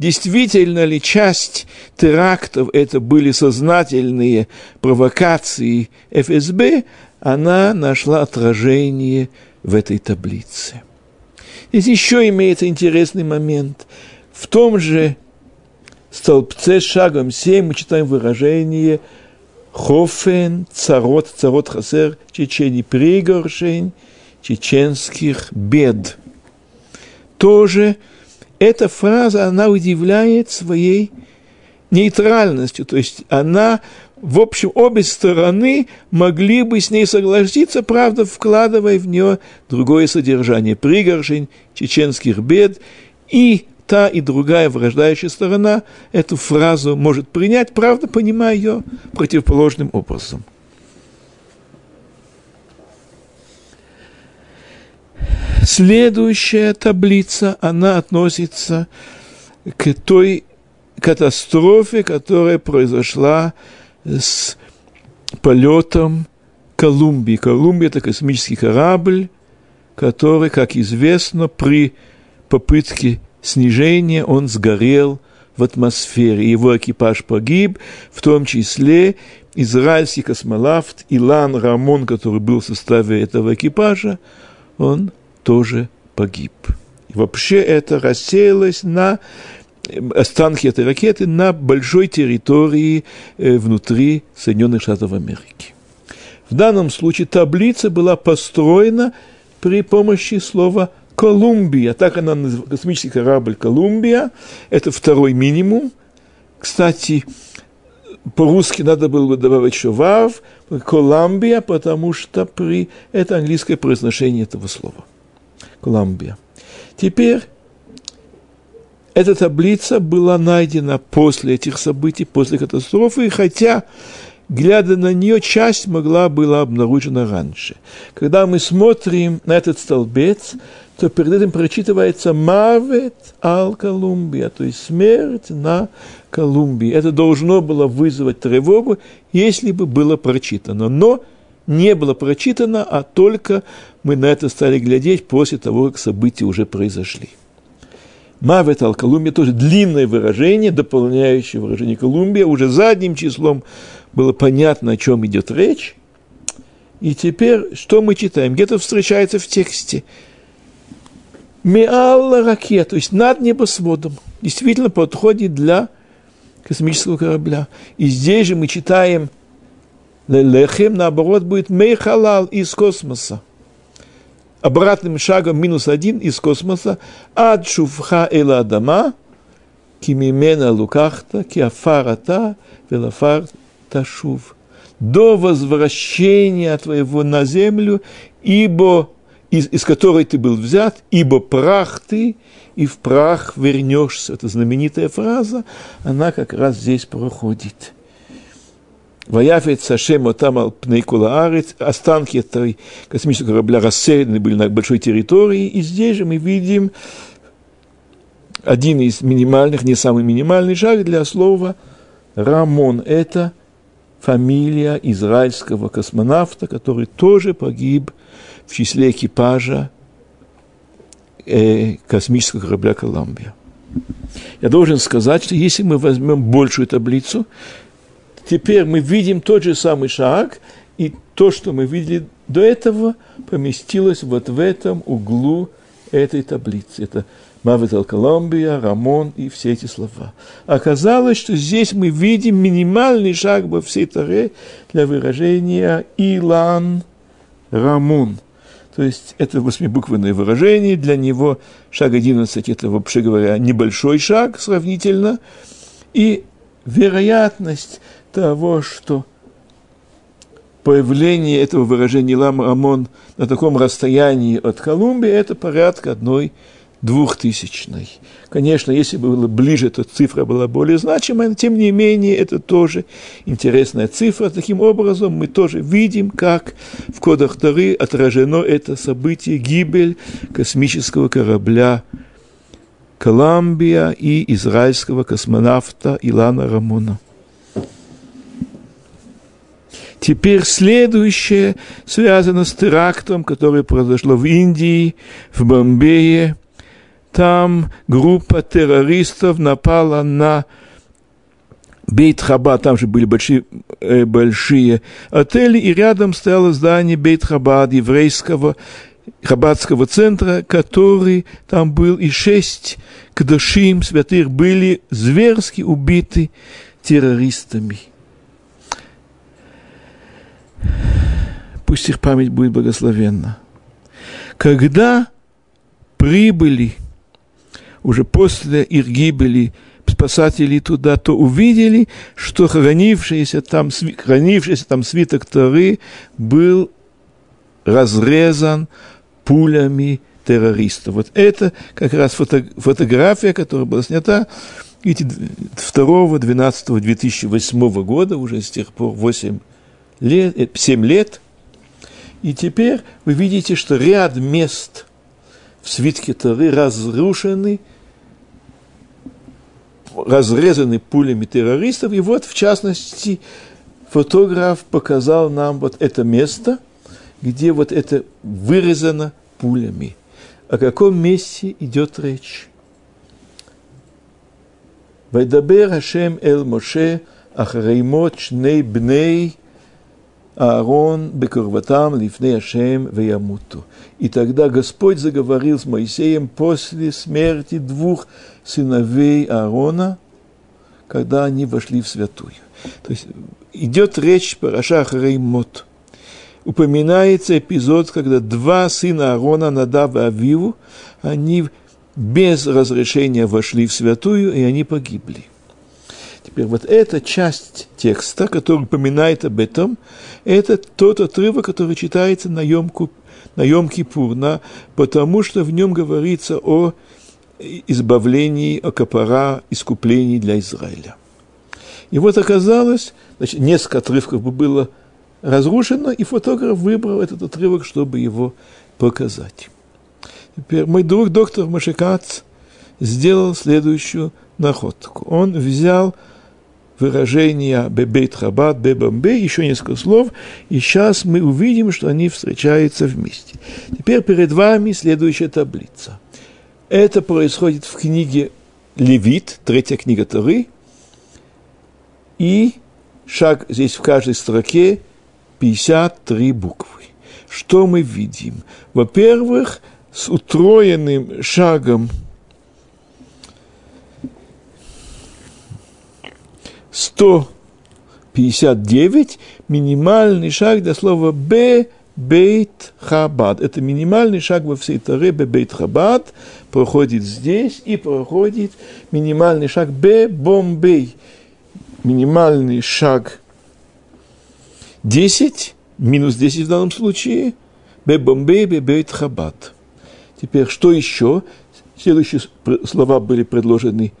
действительно ли часть терактов это были сознательные провокации ФСБ, она нашла отражение в этой таблице. Здесь еще имеется интересный момент. В том же столбце шагом 7 мы читаем выражение «Хофен царот, царот хасер, чечени пригоршень, чеченских бед». Тоже эта фраза, она удивляет своей нейтральностью, то есть она в общем, обе стороны могли бы с ней согласиться, правда, вкладывая в нее другое содержание. Пригоршень чеченских бед и та и другая враждающая сторона эту фразу может принять, правда, понимая ее противоположным образом. Следующая таблица, она относится к той катастрофе, которая произошла с полетом Колумбии. Колумбия – это космический корабль, который, как известно, при попытке снижения он сгорел в атмосфере. Его экипаж погиб, в том числе израильский космонавт Илан Рамон, который был в составе этого экипажа, он тоже погиб. И вообще это рассеялось на останки этой ракеты на большой территории э, внутри Соединенных Штатов Америки. В данном случае таблица была построена при помощи слова Колумбия. Так она называется, космический корабль Колумбия. Это второй минимум. Кстати, по-русски надо было бы добавить еще вав, Колумбия, потому что при... это английское произношение этого слова. Колумбия. Теперь эта таблица была найдена после этих событий, после катастрофы, хотя, глядя на нее, часть могла была обнаружена раньше. Когда мы смотрим на этот столбец, то перед этим прочитывается «Мавет ал Колумбия», то есть смерть на Колумбии. Это должно было вызвать тревогу, если бы было прочитано. Но не было прочитано, а только мы на это стали глядеть после того, как события уже произошли. Мавет ал Колумбия тоже длинное выражение, дополняющее выражение Колумбия. Уже задним числом было понятно, о чем идет речь. И теперь, что мы читаем? Где-то встречается в тексте. Меалла ракет, то есть над небосводом. Действительно подходит для космического корабля. И здесь же мы читаем Лехем, наоборот, будет мейхалал из космоса обратным шагом минус один из космоса, ад шуфха эла адама, кимимена лукахта, киафарата, велафар ташув. До возвращения твоего на землю, ибо из, из которой ты был взят, ибо прах ты, и в прах вернешься. Это знаменитая фраза, она как раз здесь проходит. Ваяфет Сашем Отам Пнейкула Арец, останки этой космического корабля рассеяны были на большой территории, и здесь же мы видим один из минимальных, не самый минимальный шаг для слова Рамон. Это фамилия израильского космонавта, который тоже погиб в числе экипажа э, космического корабля «Колумбия». Я должен сказать, что если мы возьмем большую таблицу, теперь мы видим тот же самый шаг, и то, что мы видели до этого, поместилось вот в этом углу этой таблицы. Это Мавит Колумбия, Рамон и все эти слова. Оказалось, что здесь мы видим минимальный шаг во всей Таре для выражения Илан Рамон. То есть это восьмибуквенное выражение, для него шаг 11 это, вообще говоря, небольшой шаг сравнительно, и вероятность того, что появление этого выражения Лам Рамон на таком расстоянии от Колумбии, это порядка одной двухтысячной. Конечно, если бы было ближе, то цифра была более значимая, но тем не менее это тоже интересная цифра. Таким образом, мы тоже видим, как в кодах Тары отражено это событие, гибель космического корабля Коламбия и израильского космонавта Илана Рамона. Теперь следующее связано с терактом, который произошло в Индии, в Бомбее – там группа террористов напала на Бейт Хабад, там же были большие, э, большие отели, и рядом стояло здание Бейт Хабад, еврейского хабадского центра, который там был, и шесть кдашим святых были зверски убиты террористами. Пусть их память будет благословенна. Когда прибыли уже после их гибели спасатели туда, то увидели, что хранившийся там, хранившийся там свиток Торы был разрезан пулями террористов. Вот это как раз фото, фотография, которая была снята видите, 2-12-2008 года, уже с тех пор 8 лет, 7 э, лет. И теперь вы видите, что ряд мест в свитке Торы разрушены, разрезаны пулями террористов. И вот, в частности, фотограф показал нам вот это место, где вот это вырезано пулями. О каком месте идет речь? Вайдабер Хашем Эль Моше Ахараймот Шней Бней Аарон бекурватам лифней Ашем веямуту. И тогда Господь заговорил с Моисеем после смерти двух сыновей Аарона, когда они вошли в святую. То есть идет речь по Рашах Реймот. Упоминается эпизод, когда два сына Аарона, Надав и Авиву, они без разрешения вошли в святую, и они погибли. Теперь вот эта часть текста, который упоминает об этом, это тот отрывок, который читается на Йом, на Йом на, потому что в нем говорится о избавлении, о капара, искуплении для Израиля. И вот оказалось, значит, несколько отрывков было разрушено, и фотограф выбрал этот отрывок, чтобы его показать. Теперь мой друг доктор Машикац сделал следующую находку. Он взял выражения Бебейт Хабад, Бебамбе, еще несколько слов, и сейчас мы увидим, что они встречаются вместе. Теперь перед вами следующая таблица. Это происходит в книге Левит, третья книга Торы, и шаг здесь в каждой строке 53 буквы. Что мы видим? Во-первых, с утроенным шагом – 159 минимальный шаг до слова «б» Бейт Хабад. Это минимальный шаг во всей Таре Бейт Хабад. Проходит здесь и проходит минимальный шаг Б Бомбей. Минимальный шаг 10, минус 10 в данном случае, Б Бомбей, Б Бейт Хабад. Теперь что еще? Следующие слова были предложены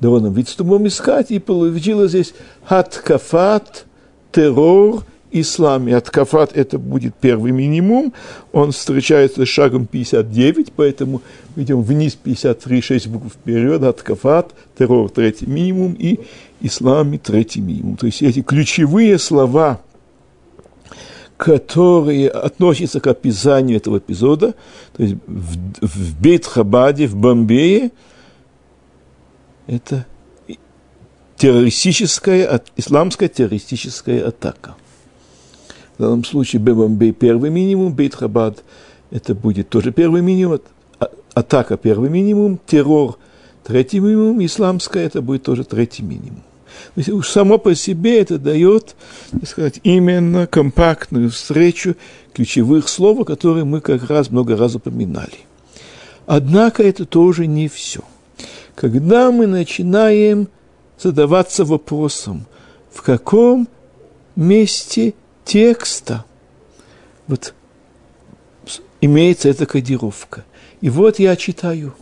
довольно Вицтумом искать, и получилось здесь хаткафат, террор, ислам. И аткафат это будет первый минимум, он встречается с шагом 59, поэтому идем вниз 53, 6 букв вперед, аткафат, террор третий минимум и ислам третий минимум. То есть эти ключевые слова, которые относятся к описанию этого эпизода, то есть в, в Бейт-Хабаде, в Бомбее – это террористическая, исламская террористическая атака. В данном случае Бебамбей первый минимум, Бейт Хабад это будет тоже первый минимум, а, атака первый минимум, террор третий минимум, исламская это будет тоже третий минимум. То есть уж само по себе это дает, так сказать, именно компактную встречу ключевых слов, которые мы как раз много раз упоминали. Однако это тоже не все – когда мы начинаем задаваться вопросом, в каком месте текста вот имеется эта кодировка. И вот я читаю.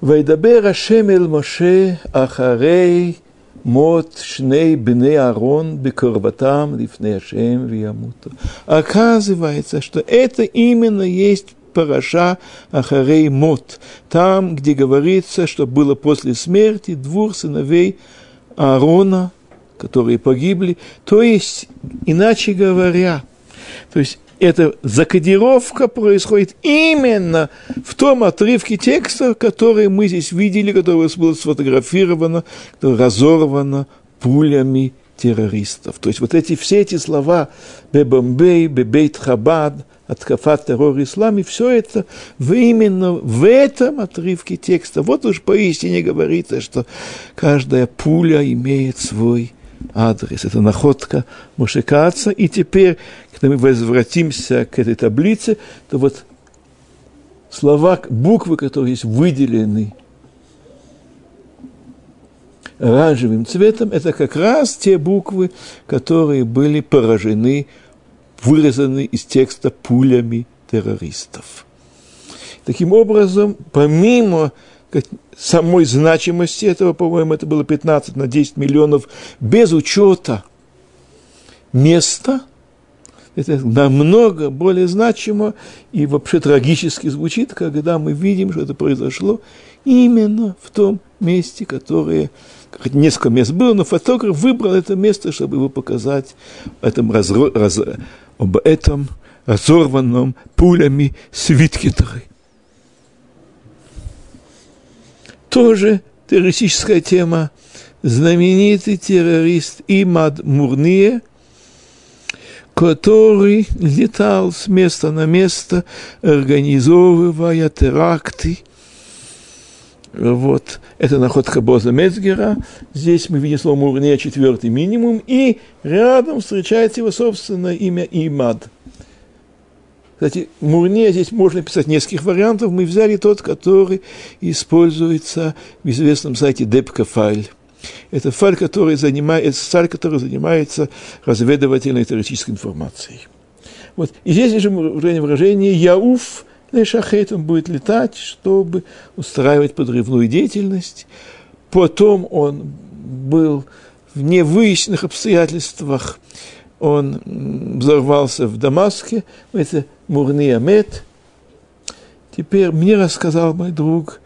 Вайдабер Ашем эль Моше ахарей мот шней бне Арон бекорватам лифне Ашем виямута. Оказывается, что это именно есть параша Ахарей Мот, там, где говорится, что было после смерти двух сыновей Аарона, которые погибли. То есть, иначе говоря, то есть эта закодировка происходит именно в том отрывке текста, который мы здесь видели, который было сфотографировано, разорвано пулями террористов. То есть вот эти, все эти слова «Бебомбей», «Бебейт Хабад», «Откафат террор исламе», все это в именно в этом отрывке текста. Вот уж поистине говорится, что каждая пуля имеет свой адрес. Это находка Мушекаца. И теперь, когда мы возвратимся к этой таблице, то вот слова, буквы, которые есть выделены оранжевым цветом, это как раз те буквы, которые были поражены, вырезаны из текста пулями террористов. Таким образом, помимо самой значимости этого, по-моему, это было 15 на 10 миллионов, без учета места, это намного более значимо и вообще трагически звучит, когда мы видим, что это произошло именно в том месте, которое, несколько мест было, но фотограф выбрал это место, чтобы его показать этом разро, раз, об этом разорванном пулями свитке Торы. тоже террористическая тема. Знаменитый террорист Имад Мурния, который летал с места на место, организовывая теракты. Вот, это находка Боза Мецгера. Здесь мы видим слово Мурния, четвертый минимум. И рядом встречается его собственное имя Имад – кстати, Мурне здесь можно писать нескольких вариантов. Мы взяли тот, который используется в известном сайте Депка файль. Это файль, который занимает, это сайт, который занимается разведывательной теоретической информацией. Вот. И здесь же выражение «Яуф» Лешахет, он будет летать, чтобы устраивать подрывную деятельность. Потом он был в невыясненных обстоятельствах он взорвался в Дамаске, это Мурни Амет. Теперь мне рассказал мой друг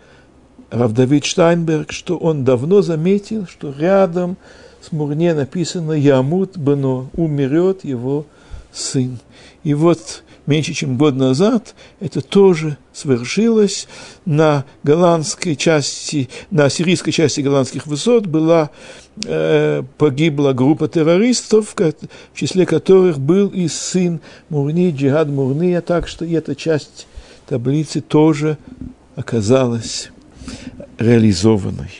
Рав Давид Штайнберг, что он давно заметил, что рядом с Мурне написано «Ямут Бано», умерет его сын. И вот меньше чем год назад это тоже свершилось. На голландской части, на сирийской части голландских высот была, э, погибла группа террористов, в числе которых был и сын Мурни, Джихад Мурния, так что и эта часть таблицы тоже оказалась реализованной.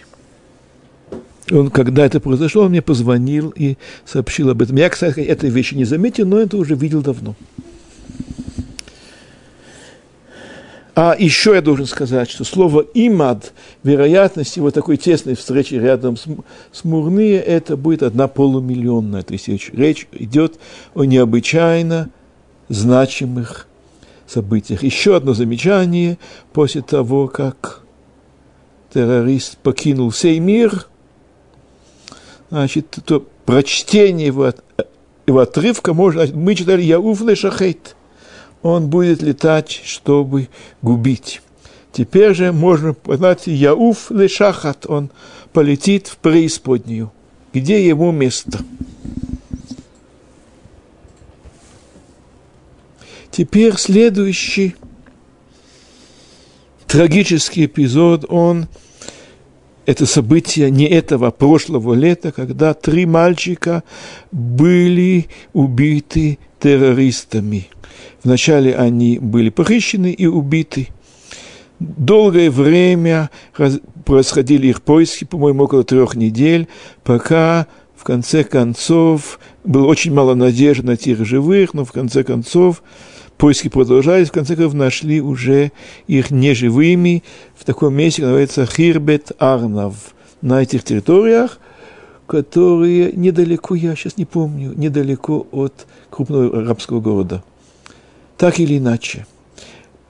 Он, когда это произошло, он мне позвонил и сообщил об этом. Я, кстати, этой вещи не заметил, но это уже видел давно. А еще я должен сказать, что слово «имад», вероятность его такой тесной встречи рядом с, с Мурные, это будет одна полумиллионная. То есть речь идет о необычайно значимых событиях. Еще одно замечание после того, как террорист покинул сей мир, значит, то прочтение его, его отрывка можно, мы читали «Яуф ле шахейт», он будет летать, чтобы губить. Теперь же можно познать Яуф Лешахат, он полетит в преисподнюю, где ему место. Теперь следующий трагический эпизод, он, это событие не этого, прошлого лета, когда три мальчика были убиты террористами – Вначале они были похищены и убиты. Долгое время происходили их поиски, по-моему, около трех недель, пока в конце концов было очень мало надежды найти их живых, но в конце концов поиски продолжались, в конце концов нашли уже их неживыми в таком месте, называется Хирбет Арнав, на этих территориях, которые недалеко, я сейчас не помню, недалеко от крупного арабского города – так или иначе,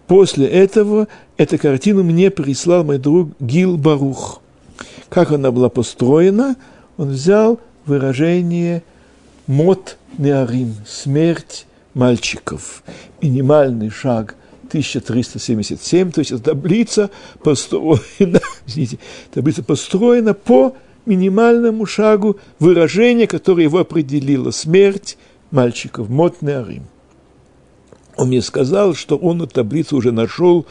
после этого эту картину мне прислал мой друг Гил Барух. Как она была построена, он взял выражение «мот неарим» – «смерть мальчиков». Минимальный шаг 1377, то есть эта таблица построена, [laughs] извините, таблица построена по минимальному шагу выражения, которое его определило – смерть мальчиков, «мот неарим» он мне сказал, что он эту таблицу уже нашел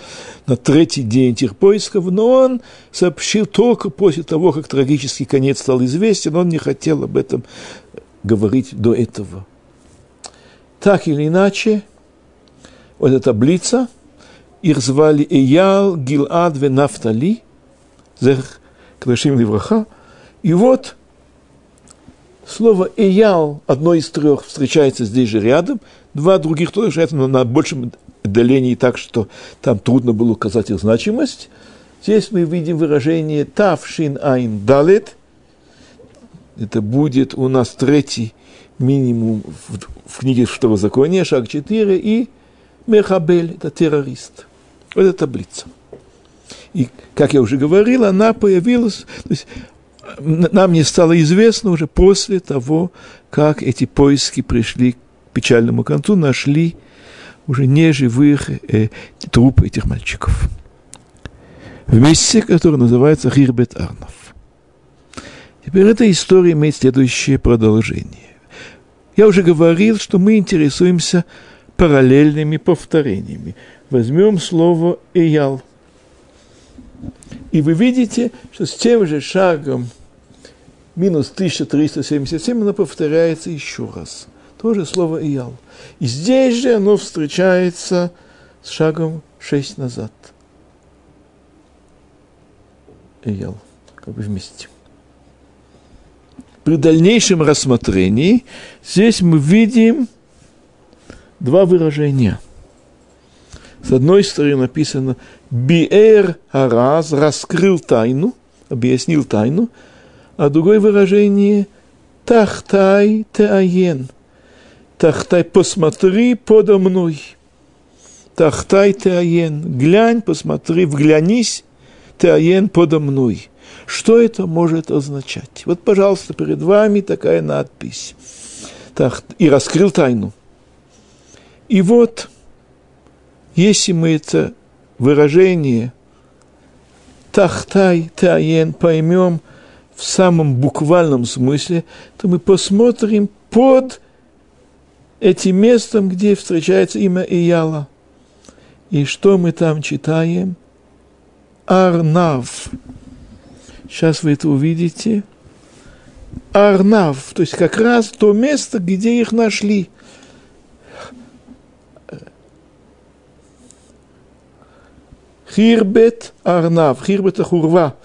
на третий день этих поисков, но он сообщил только после того, как трагический конец стал известен, он не хотел об этом говорить до этого. Так или иначе, вот эта таблица, их звали Эял, Гилад, Венафтали, Зех Клашим Левраха, и вот слово «эял» одно из трех встречается здесь же рядом – Два других тоже встречаются, но на большем отдалении, так что там трудно было указать их значимость. Здесь мы видим выражение «тавшин айн далет». Это будет у нас третий минимум в, в книге Второзакония, шаг 4, и Мехабель, это террорист. Вот эта таблица. И, как я уже говорил, она появилась, то есть нам не стало известно уже после того, как эти поиски пришли печальному концу нашли уже неживых э, трупы этих мальчиков. В месте, которое называется Хирбет Арнов. Теперь эта история имеет следующее продолжение. Я уже говорил, что мы интересуемся параллельными повторениями. Возьмем слово «эял». И вы видите, что с тем же шагом минус 1377 оно повторяется еще раз – тоже слово «иял». И здесь же оно встречается с шагом шесть назад. «Иял», как бы вместе. При дальнейшем рассмотрении здесь мы видим два выражения. С одной стороны написано «биэр хараз» – раскрыл тайну, объяснил тайну, а другое выражение «тахтай теаен» – Тахтай, посмотри подо мной. Тахтай теаен, глянь, посмотри, вглянись, теаен подо мной. Что это может означать? Вот, пожалуйста, перед вами такая надпись. Так, и раскрыл тайну. И вот, если мы это выражение «тахтай таен» поймем в самом буквальном смысле, то мы посмотрим под этим местом, где встречается имя Ияла. И что мы там читаем? Арнав. Сейчас вы это увидите. Арнав, то есть как раз то место, где их нашли. Хирбет Арнав, Хирбет Ахурва,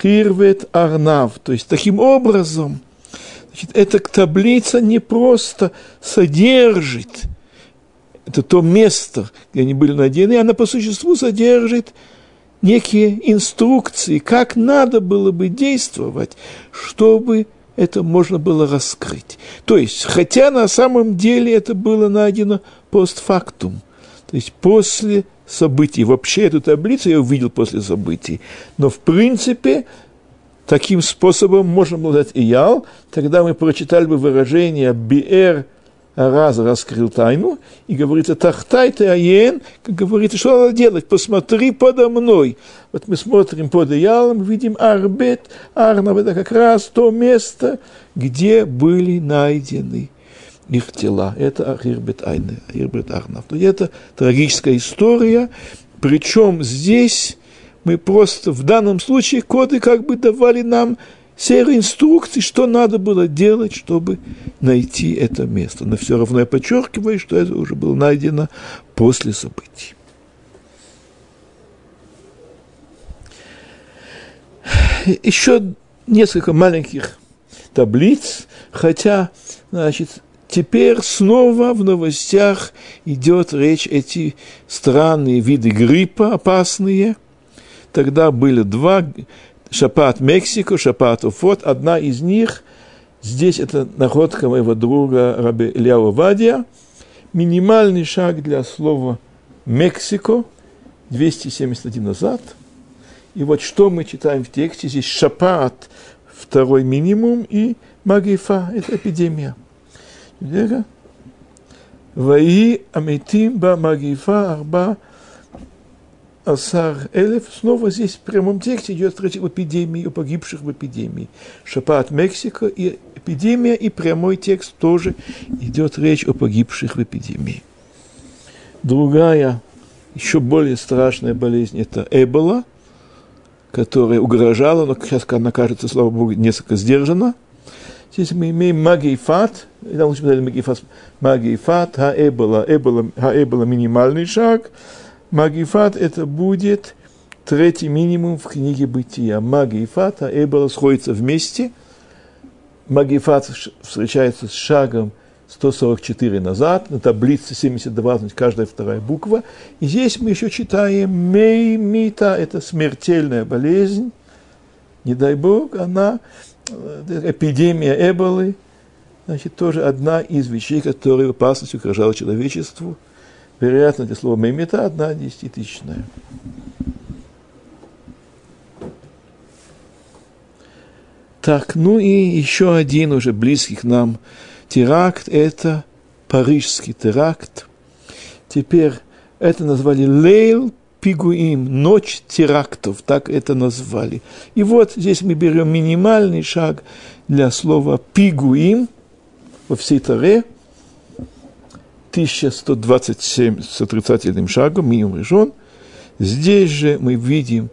Хирбет Арнав. То есть таким образом – Значит, эта таблица не просто содержит, это то место, где они были найдены, она по существу содержит некие инструкции, как надо было бы действовать, чтобы это можно было раскрыть. То есть, хотя на самом деле это было найдено постфактум, то есть после событий. Вообще эту таблицу я увидел после событий. Но в принципе таким способом можно было дать иял, тогда мы прочитали бы выражение «биэр раз раскрыл тайну», и говорится «тахтай ты аен», как говорится, что надо делать, посмотри подо мной. Вот мы смотрим под иялом, видим арбет, арнав, это как раз то место, где были найдены их тела. Это Ахирбет Айне, Ахирбет Арнав. Это трагическая история, причем здесь мы просто в данном случае коды как бы давали нам серию инструкций, что надо было делать, чтобы найти это место. Но все равно я подчеркиваю, что это уже было найдено после событий. Еще несколько маленьких таблиц, хотя, значит, теперь снова в новостях идет речь эти странные виды гриппа опасные – тогда были два, Шапат Мексико, Шапат Уфот, одна из них, здесь это находка моего друга Раби Ильяу Вадия, минимальный шаг для слова Мексико, 271 назад. И вот что мы читаем в тексте, здесь шапат, второй минимум, и магифа, это эпидемия. Ваи амитим ба магифа арба Асар Элев, снова здесь в прямом тексте идет речь об эпидемии, о погибших в эпидемии. Шапат Мексика и эпидемия, и прямой текст тоже идет речь о погибших в эпидемии. Другая, еще более страшная болезнь – это Эбола, которая угрожала, но сейчас она кажется, слава Богу, несколько сдержана. Здесь мы имеем магийфат, там мы сказали магийфат, магийфат, хаэбола, эбола, хаэбола минимальный шаг – Магифат это будет третий минимум в книге Бытия. Магифат, а Эбола сходятся вместе. Магифат встречается с шагом 144 назад, на таблице 72, значит, каждая вторая буква. И здесь мы еще читаем меймита, это смертельная болезнь. Не дай бог, она, э, эпидемия Эболы, значит, тоже одна из вещей, которая опасность угрожала человечеству – вероятно, это слово мемета одна десятитысячная. Так, ну и еще один уже близкий к нам теракт, это парижский теракт. Теперь это назвали Лейл Пигуим, ночь терактов, так это назвали. И вот здесь мы берем минимальный шаг для слова пигуим во всей Таре – 1127 с отрицательным шагом, минимум решен. Здесь же мы видим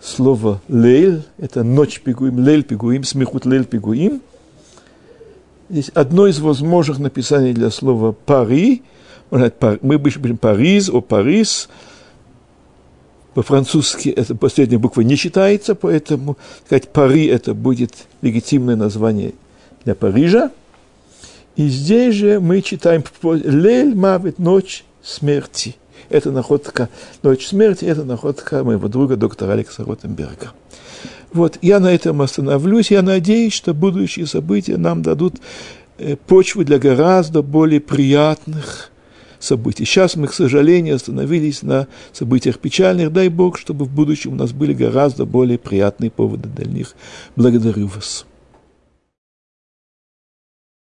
слово лейл, это ночь пигуим, лейл пигуим, смехут лейл пигуим. Здесь одно из возможных написаний для слова пари, мы пишем Париз о Парис, по-французски эта последняя буква не читается, поэтому сказать Пари это будет легитимное название для Парижа. И здесь же мы читаем «Лель мавит» – «Ночь смерти». Это находка «Ночь смерти», это находка моего друга доктора Алекса Ротенберга. Вот, я на этом остановлюсь. Я надеюсь, что будущие события нам дадут э, почву для гораздо более приятных событий. Сейчас мы, к сожалению, остановились на событиях печальных. Дай Бог, чтобы в будущем у нас были гораздо более приятные поводы для них. Благодарю вас.